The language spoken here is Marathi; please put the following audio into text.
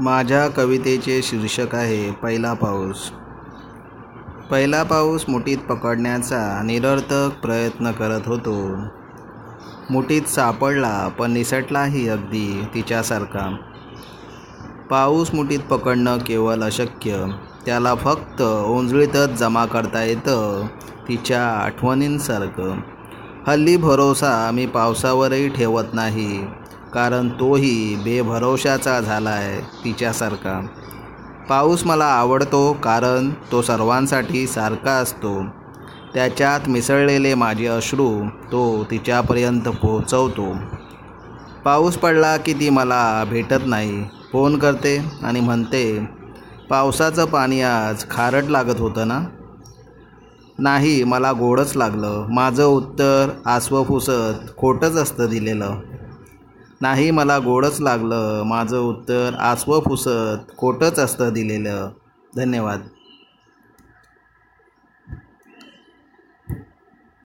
माझ्या कवितेचे शीर्षक आहे पहिला पाऊस. पहिला पाऊस मुठीत पकडण्याचा निरर्थक प्रयत्न करत होतो. मुठीत सापडला पण निसटलाही अगदी तिच्यासारखा. पाऊस मुठीत पकडणं केवळ अशक्य. त्याला फक्त ओंजळीतच जमा करता येतं तिच्या आठवणींसारखं. हल्ली भरोसा मी पावसावरही ठेवत नाही. कारण तोही बेभरोशाचा झाला आहे तिच्यासारखा. पाऊस मला आवडतो कारण तो सर्वांसाठी सारखा असतो. त्याच्यात मिसळलेले माझे अश्रू तो तिच्यापर्यंत पोहोचवतो. पाऊस पडला की ती मला भेटत नाही. फोन करते आणि म्हणते पावसाचं पाणी आज खारट लागत होतं ना? नाही मला गोडच लागलं. माझं उत्तर आसवफुसत खोटंच असतं दिलेलं. नाही मला गोडच लागलं. माझं उत्तर आसवफुसत खोटंच असतं दिलेलं. धन्यवाद.